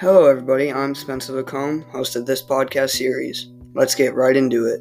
Hello, everybody. I'm Spencer Lacombe, host of this podcast series. Let's get right into it.